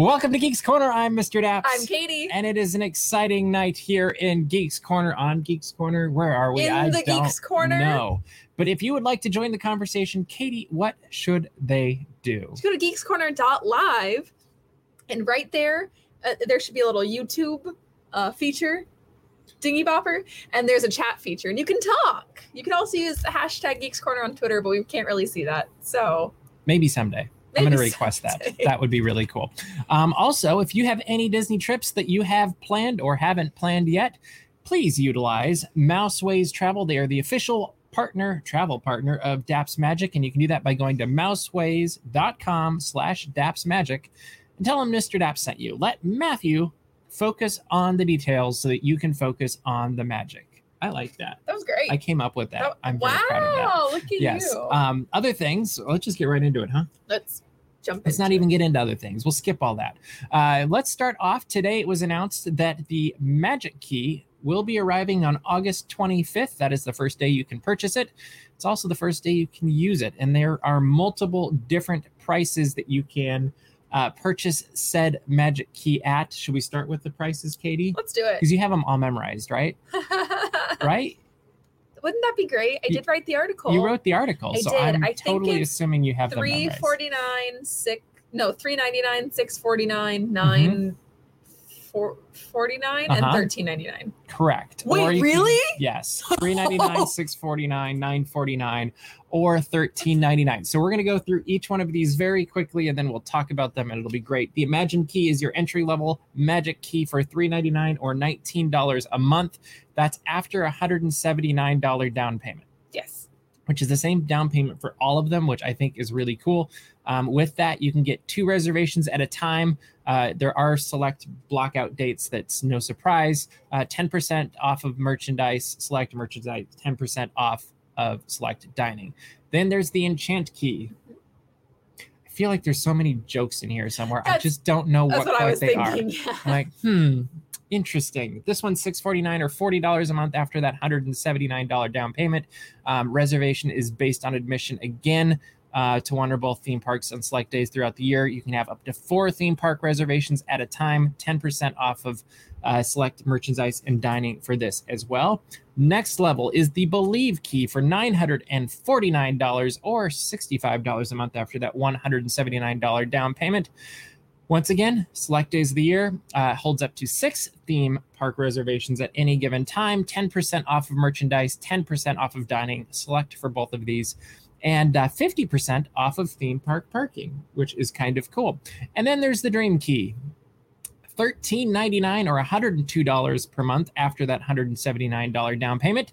Welcome to Geeks Corner. I'm Mr. Daps. I'm Katie. And it is an exciting night here in Geeks Corner on Geeks Corner. Where are we? In I the don't Geeks Corner? No. But if you would like to join the conversation, Katie, what should they do? Just Go to geekscorner.live, and right there, uh, there should be a little YouTube uh, feature, dingy bopper, and there's a chat feature, and you can talk. You can also use the hashtag Geeks Corner on Twitter, but we can't really see that. So Maybe someday. I'm going to request that. That would be really cool. Um, also, if you have any Disney trips that you have planned or haven't planned yet, please utilize Mouseways Travel. They are the official partner, travel partner of Daps Magic, and you can do that by going to mouseways.com slash Daps Magic and tell them Mr. Daps sent you. Let Matthew focus on the details so that you can focus on the magic. I like that. that was great. I came up with that. That- I'm very proud of that. wow, look at Yes. you. Um, other things. Let's just get right into it, huh? Let's jump. Let's not even it. get into other things. We'll skip all that. Uh, let's start off. Today it was announced that the Magic Key will be arriving on August 25th. That is the first day you can purchase it. It's also the first day you can use it. And there are multiple different prices that you can uh, purchase said Magic Key at. Should we start with the prices, Katie? Let's do it. Because you have them all memorized, right? Right? Wouldn't that be great? I did write the article. You wrote the article, I so did. I'm I think totally assuming you have three memorized. six no three ninety nine six forty nine Mm-hmm. nine four forty nine and Uh-huh. thirteen ninety nine. Correct. Wait, Or you can- really? yes. Three ninety nine, six forty nine, nine forty nine, or thirteen ninety nine. So we're gonna go through each one of these very quickly, and then we'll talk about them, and it'll be great. The Imagine Key is your entry level Magic Key for three ninety nine or nineteen dollars a month. That's after a hundred and seventy nine dollar down payment Yes. Which is the same down payment for all of them, which I think is really cool. Um, with that, you can get two reservations at a time. Uh, there are select blockout dates that's no surprise. Uh, 10% off of merchandise, select merchandise, 10% off of select dining. Then there's the enchant key. I feel like there's so many jokes in here somewhere. I just don't know That's what, what, I what was they are. Yeah. I'm like, hmm, interesting. This one's six forty nine or forty dollars a month after that hundred and seventy nine dollar down payment. Um, reservation is based on admission again. Uh, to one or both theme parks on select days throughout the year. You can have up to four theme park reservations at a time, 10% off of uh, select merchandise and dining for this as well. Next level is the Believe key for $949 or $65 a month after that $179 down payment. Once again, select days of the year uh, holds up to six theme park reservations at any given time, 10% off of merchandise, 10% off of dining, select for both of these, and uh, 50% off of theme park parking, which is kind of cool. And then there's the Dream Key. $13.99 or $102 per month after that $179 down payment.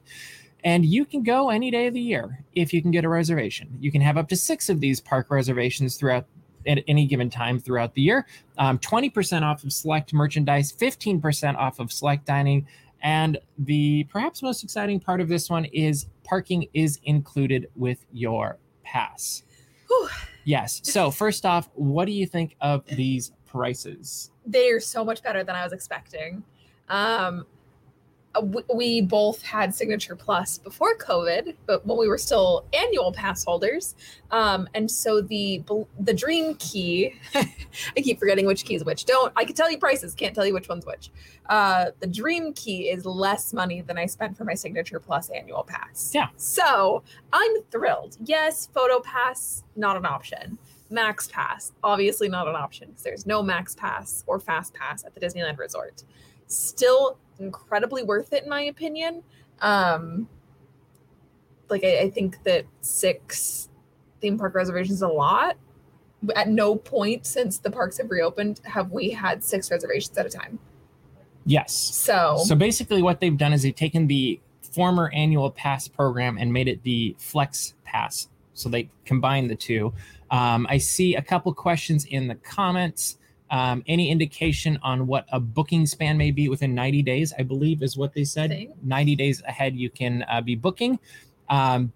And you can go any day of the year if you can get a reservation. You can have up to six of these park reservations throughout at any given time throughout the year. Um, 20% off of select merchandise, 15% off of select dining. And the perhaps most exciting part of this one is parking is included with your pass. Whew. Yes. So, first off, what do you think of these prices? They're so much better than I was expecting. Um, we, both had Signature Plus before COVID, but when we were still annual pass holders. Um, and so the the Dream Key, I keep forgetting which key is which. Don't I can tell you prices, can't tell you which one's which. Uh, the Dream Key is less money than I spent for my Signature Plus annual pass. Yeah. So I'm thrilled. Yes, Photo Pass not an option. Max Pass, obviously not an option because there's no Max Pass or Fast Pass at the Disneyland Resort. Still incredibly worth it in my opinion. Um, like I, I think that six theme park reservations is a lot. At no point since the parks have reopened have we had six reservations at a time. Yes. So, So basically, what they've done is they've taken the former annual pass program and made it the flex pass. So they combined the two. Um, I see a couple questions in the comments. Um, any indication on what a booking span may be within 90 days? I believe is what they said. Thing. 90 days ahead, you can uh, be booking. Um,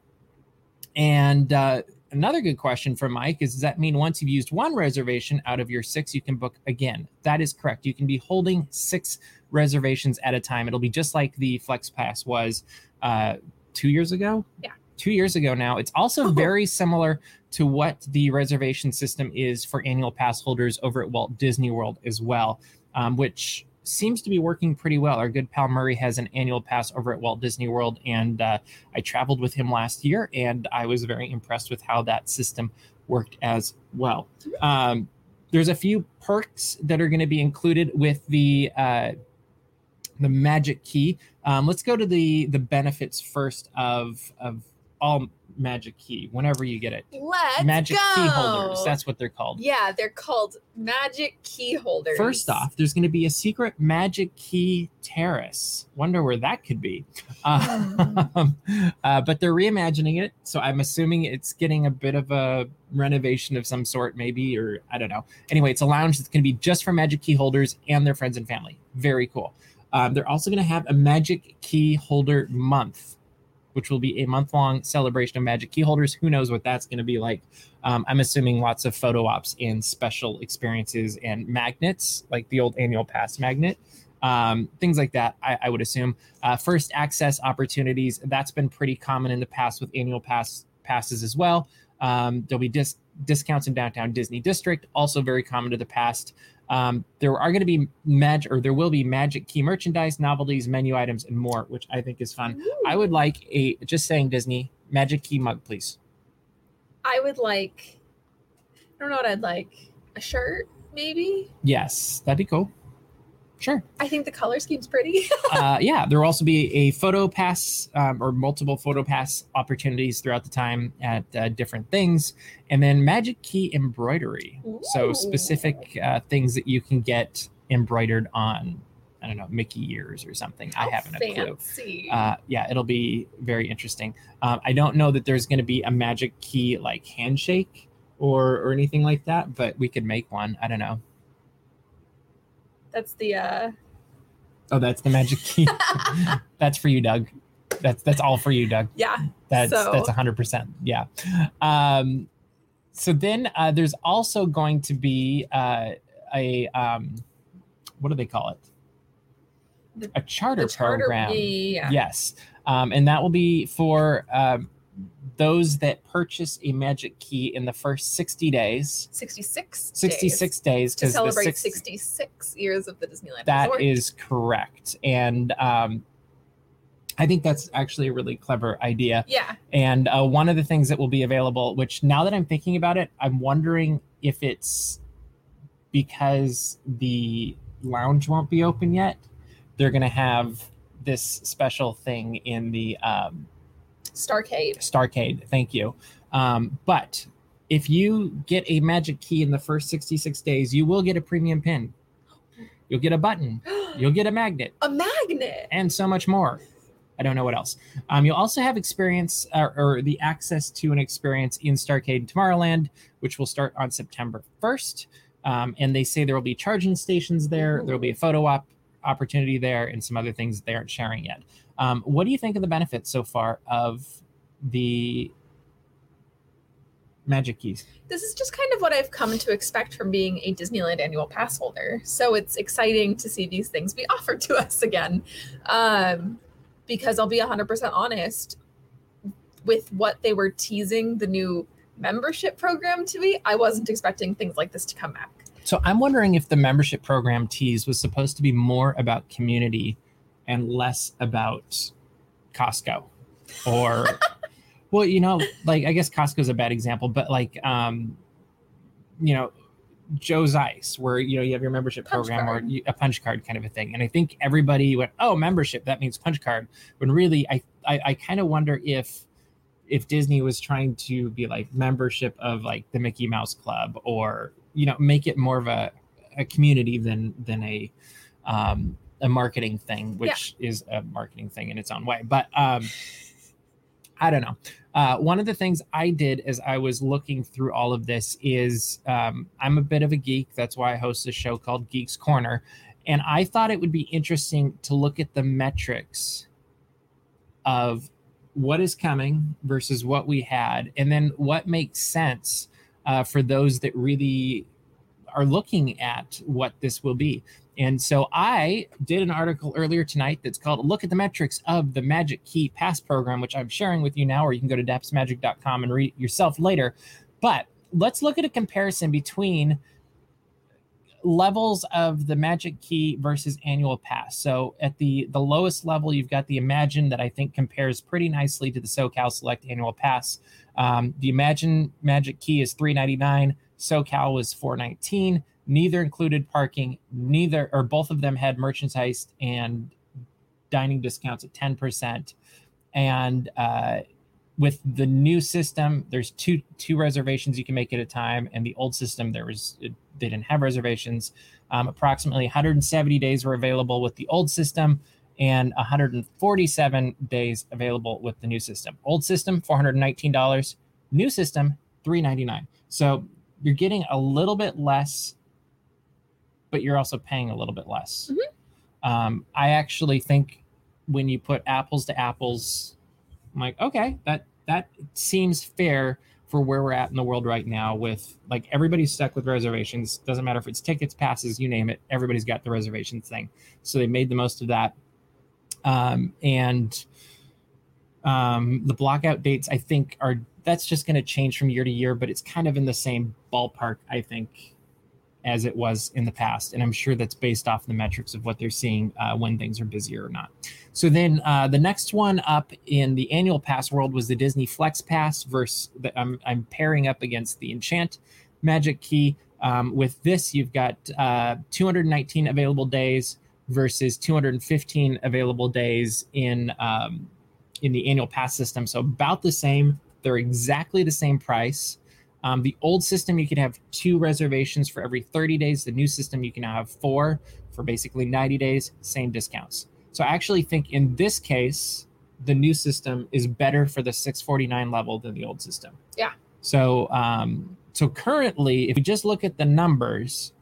and uh, another good question from Mike is Does that mean once you've used one reservation out of your six, you can book again? That is correct. You can be holding six reservations at a time. It'll be just like the Flex Pass was uh, two years ago. Yeah. Two years ago now. It's also Oh. very similar to what the reservation system is for annual pass holders over at Walt Disney World as well, um, which seems to be working pretty well. Our good pal Murray has an annual pass over at Walt Disney World, and uh, I traveled with him last year, and I was very impressed with how that system worked as well. Um, there's a few perks that are going to be included with the uh, the Magic Key. Um, let's go to the the benefits first of of all Magic Key. Whenever you get it, Let's Magic go. Key holders. That's what they're called. yeah, they're called magic key holders. First off, there's going to be a secret Magic Key terrace. Wonder where that could be. Um, uh, but they're reimagining it, so I'm assuming it's getting a bit of a renovation of some sort, maybe, or I don't know. Anyway, it's a lounge that's going to be just for Magic Key holders and their friends and family. Very cool. Um, they're also going to have a Magic Key Holder Month, which will be a month long celebration of Magic Key holders. Who knows what that's going to be like? Um, I'm assuming lots of photo ops and special experiences and magnets, like the old annual pass magnet, um, things like that. I, I would assume. Uh, first access opportunities. That's been pretty common in the past with annual pass passes as well. Um, there'll be dis- discounts in downtown Disney District, also very common to the past. Um, there are going to be mag or there will be Magic Key merchandise, novelties, menu items, and more, which I think is fun. I would like a just saying Disney Magic Key mug, please. I would like. I don't know what I'd like. A shirt, maybe. Yes, that'd be cool. Sure. I think the color scheme's pretty. uh, yeah, there will also be a photo pass um, or multiple photo pass opportunities throughout the time at uh, different things, and then Magic Key embroidery. So specific uh, things that you can get embroidered on. I don't know Mickey ears or something. I haven't a clue. fancy. Uh, yeah, it'll be very interesting. Um, I don't know that there's going to be a Magic Key like handshake or or anything like that, but we could make one. I don't know. That's the uh Oh, that's the Magic Key. that's for you, Doug. That's that's all for you, Doug. yeah. That's So- that's hundred percent. Yeah. Um, so then uh, there's also going to be uh, a um, what do they call it? The- A charter, charter program. Yeah. Yes, um, and that will be for um, those that purchase a Magic Key in the first sixty days. 66 Sixty-six days days to the celebrate six- 66 years of the Disneyland That Resort. is correct, and um, I think that's actually a really clever idea. yeah. And uh, one of the things that will be available, which now that I'm thinking about it, I'm wondering if it's because the lounge won't be open yet. They're going to have this special thing in the um, Starcade. Starcade. Thank you. Um, but if you get a magic key in the first 66 days, you will get a premium pin. You'll get a button. You'll get a magnet a magnet. and so much more. I don't know what else. Um, you'll also have experience or, or the access to an experience in Starcade Tomorrowland, which will start on September 1st. Um, and they say there will be charging stations there. There will be a photo op opportunity there and some other things that they aren't sharing yet. Um, what do you think of the benefits so far of the Magic Keys? This is just kind of what I've come to expect from being a Disneyland annual pass holder. So it's exciting to see these things be offered to us again. Um, because I'll be 100% honest with what they were teasing the new membership program to be, I wasn't expecting things like this to come back. So I'm wondering if the membership program tease was supposed to be more about community and less about Costco or well, you know, like I guess Costco's a bad example, but like um you know, Joe's Ice, where you know you have your membership Punch program card. or you, a punch card kind of a thing, and I think everybody went, "Oh, membership, that means punch card." When really, I I, I kind of wonder if if Disney was trying to be like membership of like the Mickey Mouse Club, or you know, make it more of a, a community than than a um, a marketing thing, which is a marketing thing in its own way. But um, I don't know. Uh, one of the things I did as I was looking through all of this is um, I'm a bit of a geek. That's why I host a show called Geeks Corner. And I thought it would be interesting to look at the metrics of what is coming versus what we had, and then what makes sense uh, for those that really are looking at what this will be. And so I did an article earlier tonight that's called Look at the Metrics of the Magic Key Pass Program, which I'm sharing with you now, or you can go to dapsmagic.com and read yourself later. But let's look at a comparison between levels of the magic key versus annual pass so at the the lowest level you've got the imagine that i think compares pretty nicely to the socal select annual pass um, the imagine magic key is 399 socal was 419 neither included parking. Neither or both of them had merchandise and dining discounts at 10% and uh, with the new system there's two two reservations you can make at a time. And the old system there was they didn't have reservations. Um, approximately 170 days were available with the old system and 147 days available with the new system. Old system $419 new system 399. so you're getting a little bit less but you're also paying a little bit less Mhm. um, i actually think when you put apples to apples I'm like, okay, that that seems fair for where we're at in the world right now. With like everybody's stuck with reservations. Doesn't matter if it's tickets, passes, you name it. Everybody's got the reservations thing. So they made the most of that. Um, and um, the blockout dates, I think, are that's just going to change from year to year, but it's kind of in the same ballpark, I think, as it was in the past. And I'm sure that's based off the metrics of what they're seeing uh, when things are busier or not. So then uh, the next one up in the annual pass world was the Disney Flex Pass versus the, I'm, I'm pairing up against the Enchant Magic Key. Um, with this, you've got uh, 219 available days versus 215 available days in um, in the annual pass system. So about the same. They're exactly the same price. Um, the old system, you could have two reservations for every 30 days. The new system, you can now have four for basically 90 days, same discounts. So I actually think in this case, the new system is better for the 649 level than the old system. Yeah. So um, so currently, if we just look at the numbers,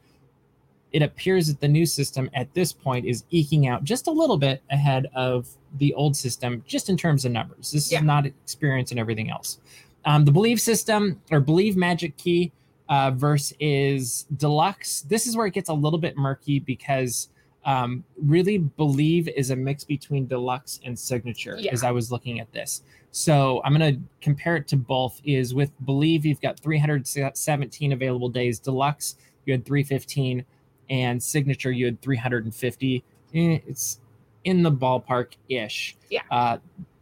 it appears that the new system at this point is eking out just a little bit ahead of the old system, just in terms of numbers. This Yeah. is not experience and everything else. Um, the Believe system or Believe Magic Key uh, verse is deluxe. This is where it gets a little bit murky because um, really Believe is a mix between deluxe and signature Yeah. as I was looking at this. So I'm going to compare it to both. Is with Believe, you've got 317 available days. Deluxe, you had 315, and Signature, you had 350. Eh, It's in the ballpark ish. Yeah. Uh,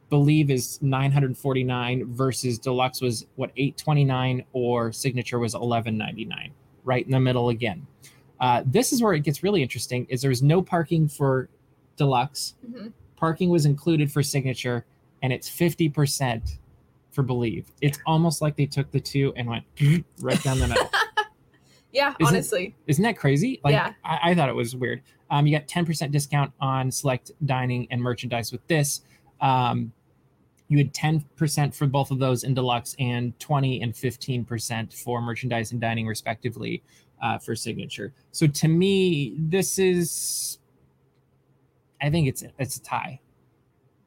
Believe is 949 versus Deluxe was what 829 or Signature was 1199. Right in the middle again. Uh, this is where it gets really interesting. Is there's no parking for Deluxe Mhm. parking was included for signature and it's 50% for believe it's almost like they took the two and went right down the middle Yeah, Isn't- honestly. isn't that crazy? Like Yeah. I, I thought it was weird. Um, you got 10% discount on select dining and merchandise with this. Um, you had 10% for both of those in deluxe and 20 and 15% for merchandise and dining respectively uh, for signature. So to me this is i think it's it's a tie.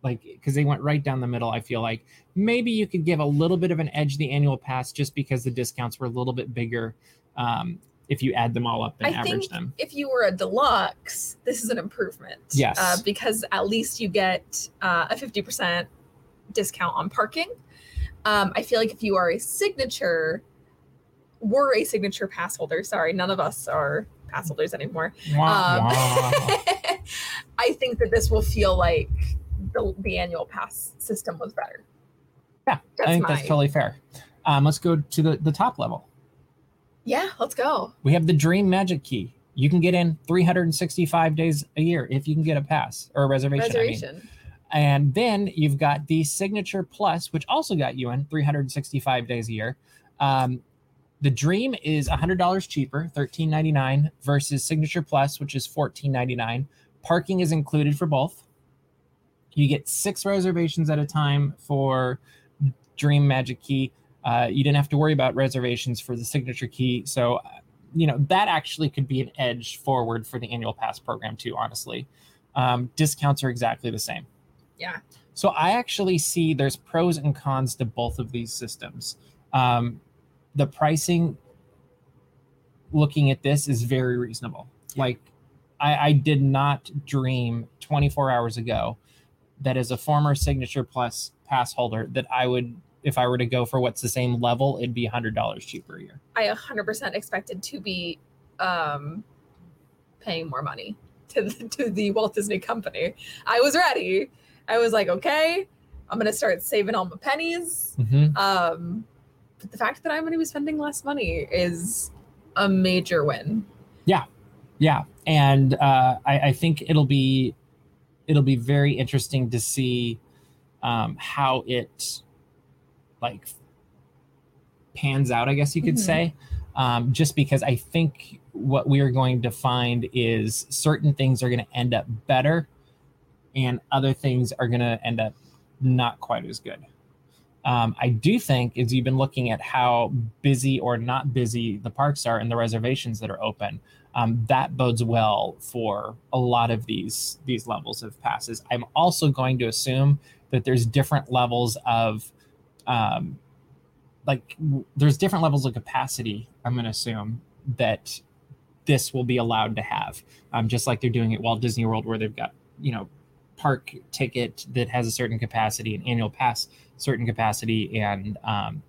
Like because they went right down the middle i feel like. Maybe you could give a little bit of an edge the annual pass just because the discounts were a little bit bigger um, if you add them all up and I average think them if you were a deluxe, this is an improvement. Yes. Uh, because at least you get uh, a 50% discount on parking. Um, I feel like if you are a signature, were a signature pass holder, sorry, none of us are pass holders anymore. Wah, Um. I think that this will feel like the, the annual pass system was better. yeah That's i think that's totally fair um, let's go to the, the top level Yeah, let's go. we have the dream magic key you can get in 365 days a year if you can get a pass or a reservation, I mean. Reservation. And then you've got the Signature Plus, which also got you in 365 days a year. Um, the Dream is $100 cheaper, $13.99, versus Signature Plus, which is $14.99. Parking is included for both. You get six reservations at a time for Dream Magic Key. Uh, you didn't have to worry about reservations for the Signature Key. So, uh, you know, that actually could be an edge forward for the annual pass program, too, honestly. Um, discounts are exactly the same. Yeah. So I actually see there's pros and cons to both of these systems. Um, the pricing, looking at this is very reasonable. Like I, I did not dream 24 hours ago that as a former Signature Plus pass holder that I would if I were to go for what's the same level, it'd be hundred dollars cheaper a year. I 100% expected to be um, paying more money to the, to the Walt Disney Company. I was ready. I was like, okay, I'm gonna start saving all my pennies. Mm-hmm. Um, but the fact that I'm gonna be spending less money is a major win. Yeah, Yeah. and uh, I, I think it'll be it'll be very interesting to see um, how it like pans out. I guess you could Mhm. say, um, just because I think what we are going to find is certain things are going to end up better, and other things are going to end up not quite as good. Um, I do think, as you've been looking at how busy or not busy the parks are and the reservations that are open, um, that bodes well for a lot of these these levels of passes. I'm also going to assume that there's different levels of, um, like w- there's different levels of capacity. I'm going to assume that this will be allowed to have, um, just like they're doing at Walt Disney World, where they've got you know park ticket that has a certain capacity, an annual pass certain capacity, and um,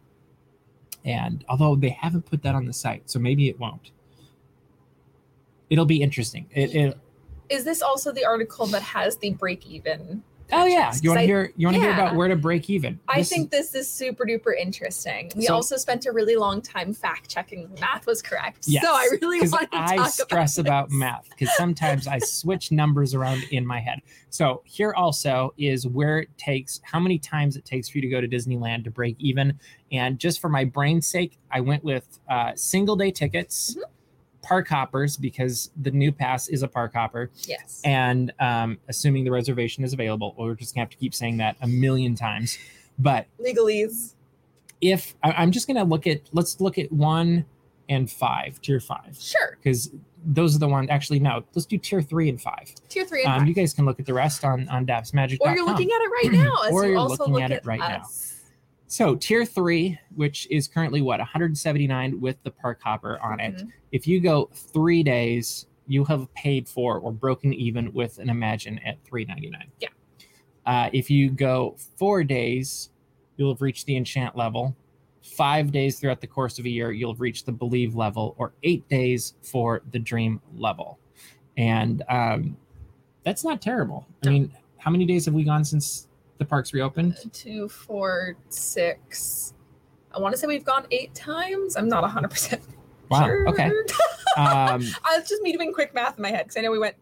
and although they haven't put that on the site, so maybe it won't. It'll be interesting. It, it Is this also the article that has the break even? Oh yeah, you want to hear you want to hear about where to break even. I This is- think this is super duper interesting. We So- also spent a really long time fact checking math was correct. Yes, so I really want to I talk stress about, this. math because sometimes I switch numbers around in my head. So here also is where it takes how many times it takes for you to go to Disneyland to break even. And just for my brain's sake, I went with uh, single day tickets, Mhm. Park hoppers because the new pass is a park hopper, Yes. and um, assuming the reservation is available. We're just gonna have to keep saying that a million times. But Legalese. if I, I'm just gonna look at let's look at one and five, tier five Sure. because those are the ones. Actually, no. Let's do tier three and five. Tier three and Um, five. you guys can look at the rest on on dapsmagic.com. or you're looking at it right now. Or you you're also looking look at it right now. So tier three, which is currently what 179 with the park hopper on it. Mhm. If you go three days, you have paid for or broken even with an Imagine at 399. Yeah. Uh, if you go four days, you'll have reached the enchant level. Five days throughout the course of a year, you'll have reached the believe level, or eight days for the dream level. And um, that's not terrible. I mean, how many days have we gone since the parks reopened? Two, four, six. I want to say we've gone eight times. I'm not 100% Wow. sure. Okay. Um, Uh, it's just me doing quick math in my head because I know we went.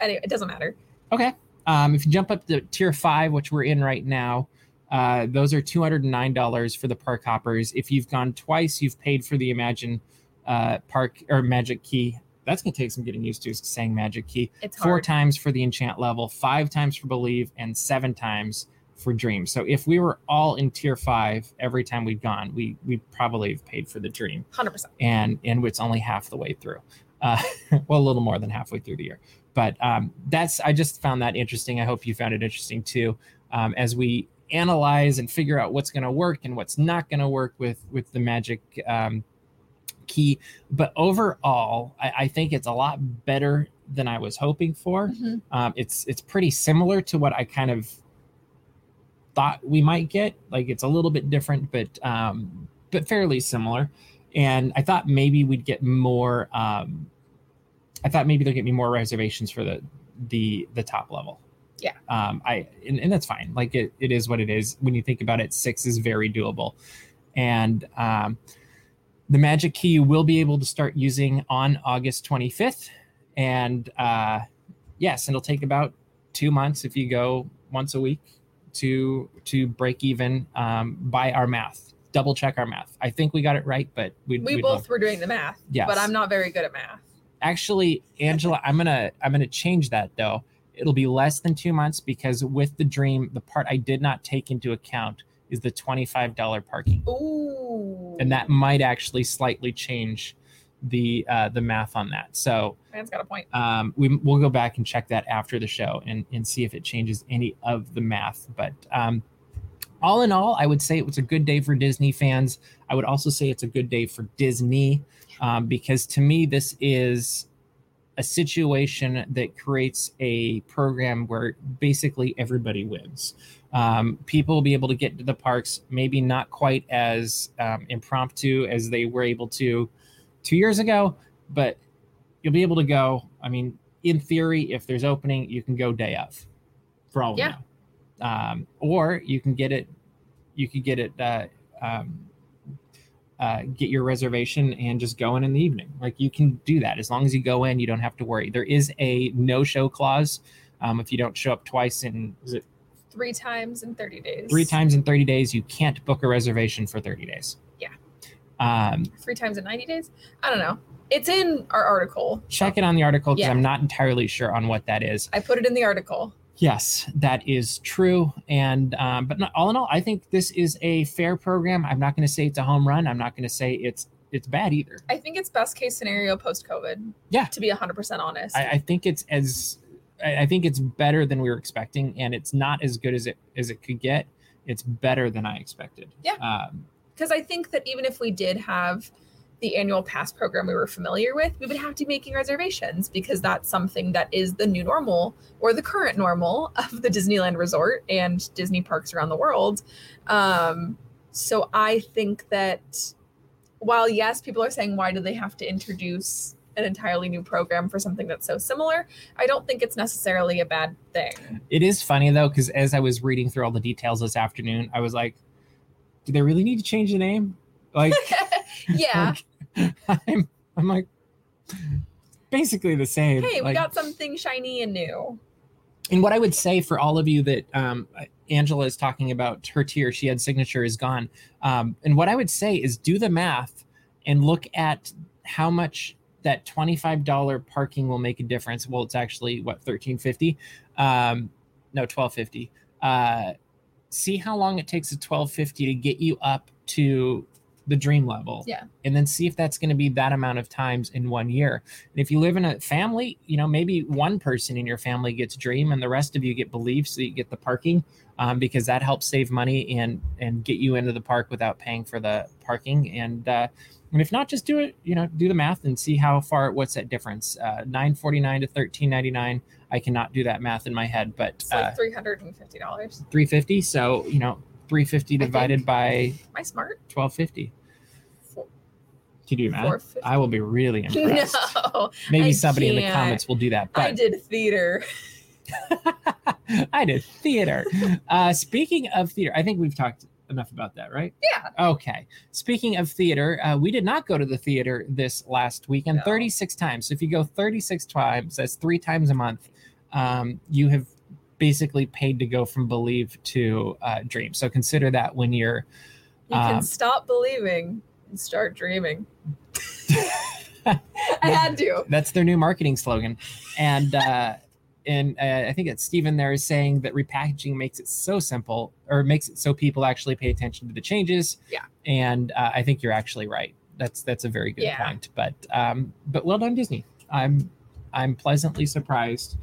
Anyway, it doesn't matter. Okay. Um, if you jump up to tier five, which we're in right now, uh, those are two hundred and nine dollars for the park hoppers. If you've gone twice, you've paid for the Imagine uh, Park or Magic Key. That's gonna take some getting used to saying Magic Key. It's Four hard. times for the Enchant level, five times for Believe, and seven times for Dream. So if we were all in tier five every time we've gone, we we probably have paid for the Dream Hundred percent. and and it's only half the way through uh, well a little more than halfway through the year but um, that's i just found that interesting i hope you found it interesting too um, as we analyze and figure out what's going to work and what's not going to work with with the magic um, key but overall I, I think it's a lot better than i was hoping for Mhm. um, it's it's pretty similar to what I kind of thought we might get. Like it's a little bit different, but um, but fairly similar. And I thought maybe we'd get more. Um, I thought maybe there'd get me more reservations for the the the top level. Yeah. Um, I and, and that's fine. Like it, it is what it is. When you think about it, six is very doable, and um, the magic key you will be able to start using on August 25th, and uh, yes, it'll take about two months if you go once a week to to break even um, by our math. Double check our math. I think we got it right, but we'd, We we'd both were doing the math, Yes. but I'm not very good at math. actually angela i'm gonna i'm gonna change that though it'll be less than two months because with the dream the part i did not take into account is the $25 parking Ooh. and that might actually slightly change the uh, the math on that so man's got a point. um, we, we'll go back and check that after the show and, and see if it changes any of the math but um, all in all, I would say it was a good day for Disney fans. I would also say it's a good day for Disney um, because to me, this is a situation that creates a program where basically everybody wins. Um, people will be able to get to the parks, maybe not quite as um, impromptu as they were able to two years ago, but you'll be able to go. I mean, in theory, if there's opening, you can go day of for all Yeah. we know. Um, or you can get it, you could get it, uh, um, uh, get your reservation and just go in in the evening. Like you can do that as long as you go in, you don't have to worry. There is a no-show clause. Um, if you don't show up twice in is it Three times in 30 days. three times in 30 days, you can't book a reservation for 30 days. Yeah. Um, Three times in 90 days? I don't know. It's in our article. check it on the article because Yeah. I'm not entirely sure on what that is. I put it in the article. Yes, that is true. And um, but not, all in all, I think this is a fair program. I'm not going to say it's a home run. I'm not going to say it's it's bad either. I think it's best case scenario post COVID. Yeah. To be 100% honest. I, I think it's as I I think it's better than we were expecting, and it's not as good as it as it could get. It's better than I expected. Yeah. Um, because I think that even if we did have the annual pass program we were familiar with, we would have to be making reservations because that's something that is the new normal or the current normal of the Disneyland Resort and Disney parks around the world. Um, so I think that while yes, people are saying why do they have to introduce an entirely new program for something that's so similar, I don't think it's necessarily a bad thing. it is funny though, because as I was reading through all the details this afternoon, I was like, "Do they really need to change the name?" Like, yeah. like, I'm I'm like basically the same. Hey, we got something shiny and new. and what I would say for all of you that um, Angela is talking about her tier, she had signature is gone. Um, and what I would say is do the math and look at how much that $25 parking will make a difference. Well, it's actually what, 1350? Um, no, 1250. Uh, see how long it takes a 1250 to get you up to the dream level Yeah. and then see if that's going to be that amount of times in one year. And if you live in a family you know maybe one person in your family gets dream and the rest of you get believe so you get the parking um, because that helps save money and and get you into the park without paying for the parking. And uh, and if not just do it you know do the math and see how far what's that difference? Uh, 949 to 1399 i cannot do that math in my head but It's uh, like three hundred and fifty dollars. 350 so you know 350 divided by I smart? 1250 Four, can you do math i will be really impressed No, Maybe I somebody in the comments will do that. But I did theater. I did theater. Uh, speaking of theater, I think we've talked enough about that, right? Yeah. Okay. Speaking of theater, uh, we did not go to the theater this last weekend No. 36 times. So if you go 36 times, that's three times a month, um, you have basically paid to go from Believe to uh, Dream. So consider that when you're. You can Um, stop believing and start dreaming. I had to. That's their new marketing slogan. And uh, and uh, I think it's Stephen there is saying that repackaging makes it so simple, or makes it so people actually pay attention to the changes. Yeah. And uh, I think you're actually right. That's that's a very good Yeah. point. But um, but well done, Disney. I'm I'm pleasantly surprised.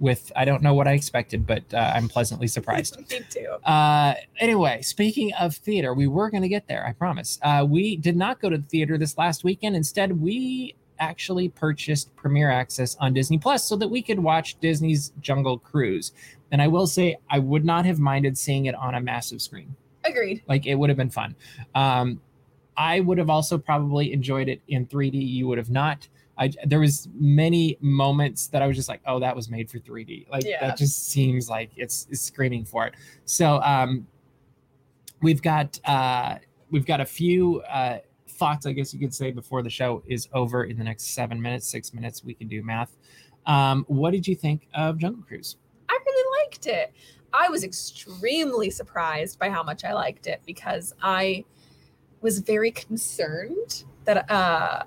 With I don't know what I expected, but uh, I'm pleasantly surprised. Me too. Uh, anyway, speaking of theater, we were going to get there, I promise. Uh, we did not go to the theater this last weekend. Instead, we actually purchased Premiere Access on Disney Plus so that we could watch Disney's Jungle Cruise. And I will say, I would not have minded seeing it on a massive screen. Agreed. Like, it would have been fun. Um, I would have also probably enjoyed it in 3D. You would have not. I, there was many moments that I was just like, oh, that was made for 3D. Like Yeah. that just seems like it's, it's screaming for it. So um, we've got uh, we've got a few uh, thoughts, I guess you could say, before the show is over in the next seven minutes, six minutes. We can do math. Um, what did you think of Jungle Cruise? I really liked it. I was extremely surprised by how much I liked it because I was very concerned that uh,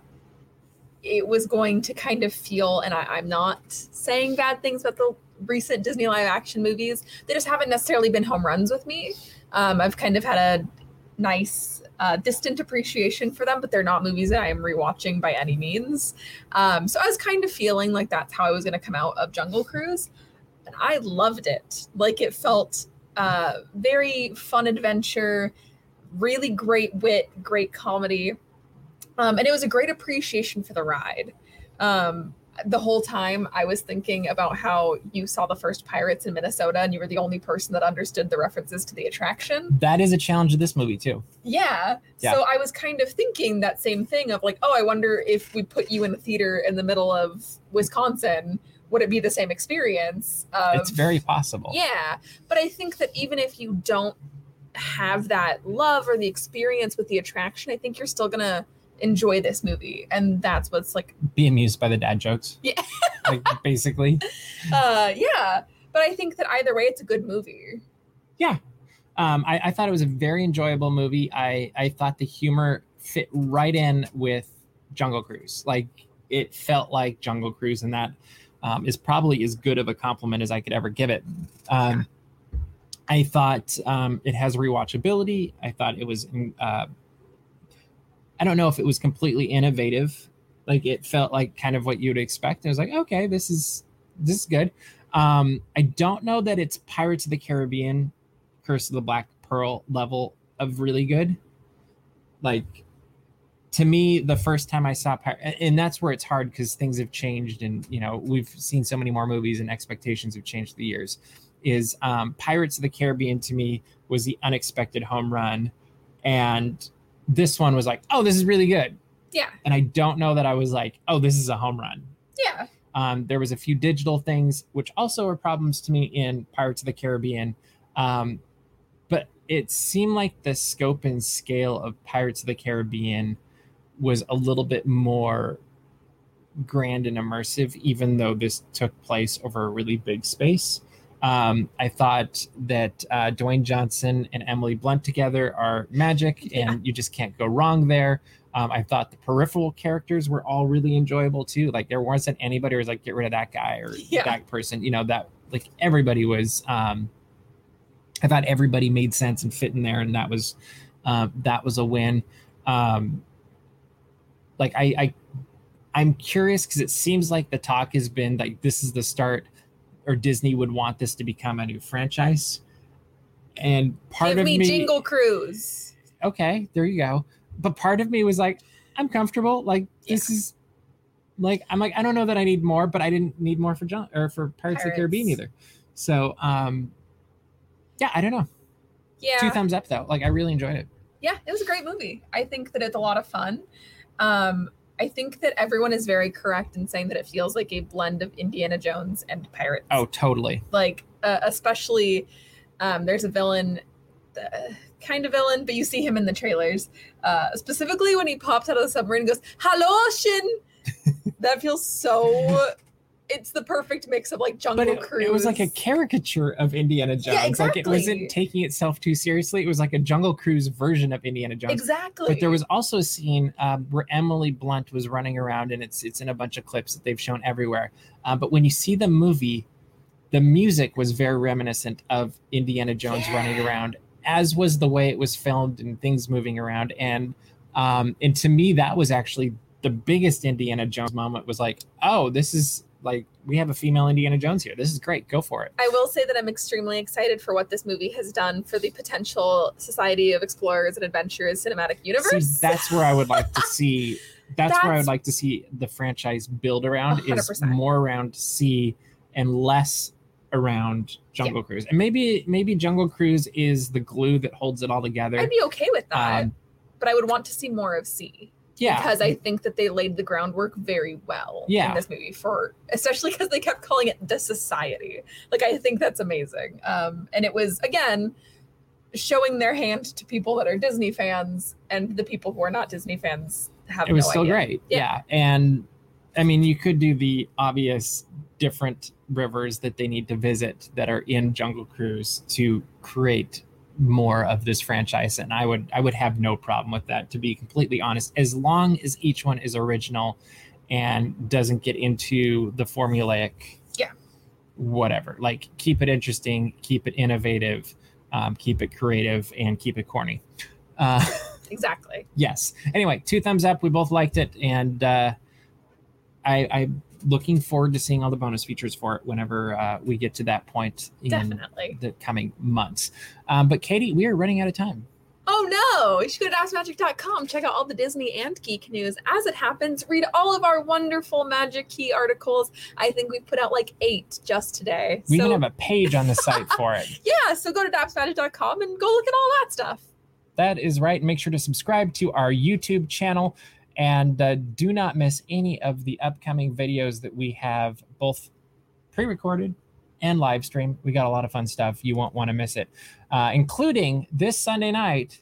it was going to kind of feel, and I, I'm not saying bad things about the recent Disney live action movies. They just haven't necessarily been home runs with me. Um, I've kind of had a nice, uh, distant appreciation for them, but they're not movies that I am rewatching by any means. Um, so I was kind of feeling like that's how I was going to come out of Jungle Cruise and I loved it. Like it felt Uh, very fun adventure, really great wit, great comedy, um, and it was a great appreciation for the ride. Um, the whole time I was thinking about how you saw the first Pirates in Minnesota and you were the only person that understood the references to the attraction. That is a challenge of this movie too. Yeah. Yeah. So I was kind of thinking that same thing of like, oh, I wonder if we put you in a theater in the middle of Wisconsin, would it be the same experience? Of, it's very possible. yeah. But I think that even if you don't have that love or the experience with the attraction, I think you're still gonna enjoy this movie. And that's what's like Be amused by the dad jokes. Yeah. like basically. uh yeah. But I think that either way it's a good movie. Yeah um, I, I thought it was a very enjoyable movie. I, I thought the humor fit right in with Jungle Cruise. Like it felt like Jungle Cruise, and that um, is probably as good of a compliment as I could ever give it. Um, I thought um, it has rewatchability. I thought it was. Uh, I don't know if it was completely innovative. Like it felt like kind of what you'd expect. I was like, okay, this is this is good. Um, I don't know that it's Pirates of the Caribbean Curse of the Black Pearl level of really good. Like to me, the first time I saw Pir- and that's where it's hard because things have changed, and you know we've seen so many more movies, and expectations have changed the years. Is um, Pirates of the Caribbean to me was the unexpected home run, and this one was like, oh, this is really good. Yeah. And I don't know that I was like, oh, this is a home run. Yeah. Um, there was a few digital things, which also were problems to me in Pirates of the Caribbean. Um, but it seemed like the scope and scale of Pirates of the Caribbean was a little bit more grand and immersive, even though this took place over a really big space. Um, I thought that uh, Dwayne Johnson and Emily Blunt together are magic, Yeah. and you just can't go wrong there. Um, I thought the peripheral characters were all really enjoyable too. Like there wasn't anybody who was like, get rid of that guy or Yeah. that person. You know that like everybody was. Um, I thought everybody made sense and fit in there, and that was uh, that was a win. Um, like I, I I'm curious because it seems like the talk has been like this is the start, or Disney would want this to become a new franchise. And part Give of me, Give me, Jingle Cruise. okay, there you go. But part of me was like, I'm comfortable. Like this is like I'm like I don't know that I need more, but I didn't need more for John or for Pirates, of the Caribbean either. So um, yeah, I don't know. Yeah. Two thumbs up though. Like I really enjoyed it. yeah, it was a great movie. I think that it's a lot of fun. Um, I think that everyone is very correct in saying that it feels like a blend of Indiana Jones and Pirates. Oh, totally. like uh, especially um, there's a villain, uh, kind of villain, but you see him in the trailers. Uh, specifically when he pops out of the submarine and goes, "Hello, Shin." that feels so. It's the perfect mix of like Jungle But it, Cruise. it was like a caricature of Indiana Jones. Yeah, exactly. Like it wasn't taking itself too seriously. It was like a Jungle Cruise version of Indiana Jones. exactly. But there was also a scene um, where Emily Blunt was running around, and it's it's in a bunch of clips that they've shown everywhere. Uh, but when you see the movie, the music was very reminiscent of Indiana Jones running around, as was the way it was filmed and things moving around. And um, and to me, that was actually the biggest Indiana Jones moment. Was like, oh, this is like we have a female Indiana Jones here. This is great. Go for it. I will say that I'm extremely excited for what this movie has done for the potential Society of Explorers and Adventurers cinematic universe. See, that's where I would like to see. That's, where I would like to see the franchise build around is 100%. more around sea and less around Jungle Cruise. And maybe maybe Jungle Cruise is the glue that holds it all together. I'd be okay with that, Um, but I would want to see more of C. yeah, because I think that they laid the groundwork very well Yeah. in this movie for especially because they kept calling it the society. Like I think that's amazing. Um, and it was again showing their hand to people that are Disney fans and the people who are not Disney fans have it was no still idea. great. Yeah. Yeah. and I mean, you could do the obvious different rivers that they need to visit that are in Jungle Cruise to create more of this franchise and I would I would have no problem with that to be completely honest as long as each one is original and doesn't get into the formulaic Yeah. whatever like keep it interesting keep it innovative um, keep it creative and keep it corny uh, Exactly. yes anyway two thumbs up we both liked it and uh i i looking forward to seeing all the bonus features for it whenever uh, we get to that point in Definitely. the coming months. Um, but Katie, we are running out of time. Oh no! You should go to dapsmagic.com, check out all the Disney and geek news. As it happens, read all of our wonderful Magic Key articles. I think we put out like eight just today. We so even have a page on the site for it. yeah, so go to dapsmagic.com and go look at all that stuff. That is right. Make sure to subscribe to our YouTube channel and uh, do not miss any of the upcoming videos that we have both pre recorded and live stream. We got a lot of fun stuff. You won't want to miss it, uh, including this Sunday night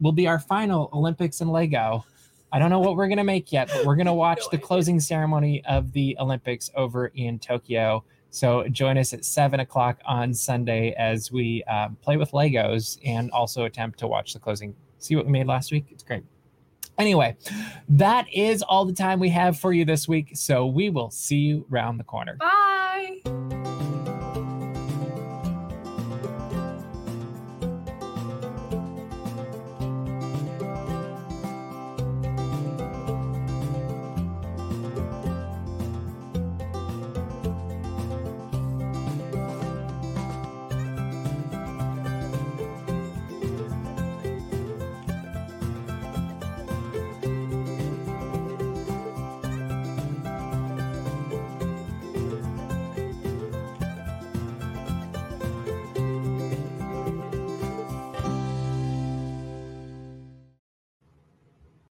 will be our final Olympics and Lego. I don't know what we're going to make yet, but we're going to watch No the closing ceremony of the Olympics over in Tokyo. So join us at seven o'clock on Sunday as we um, play with Legos and also attempt to watch the closing. See what we made last week? It's great. Anyway, that is all the time we have for you this week. So we will see you round the corner. Bye.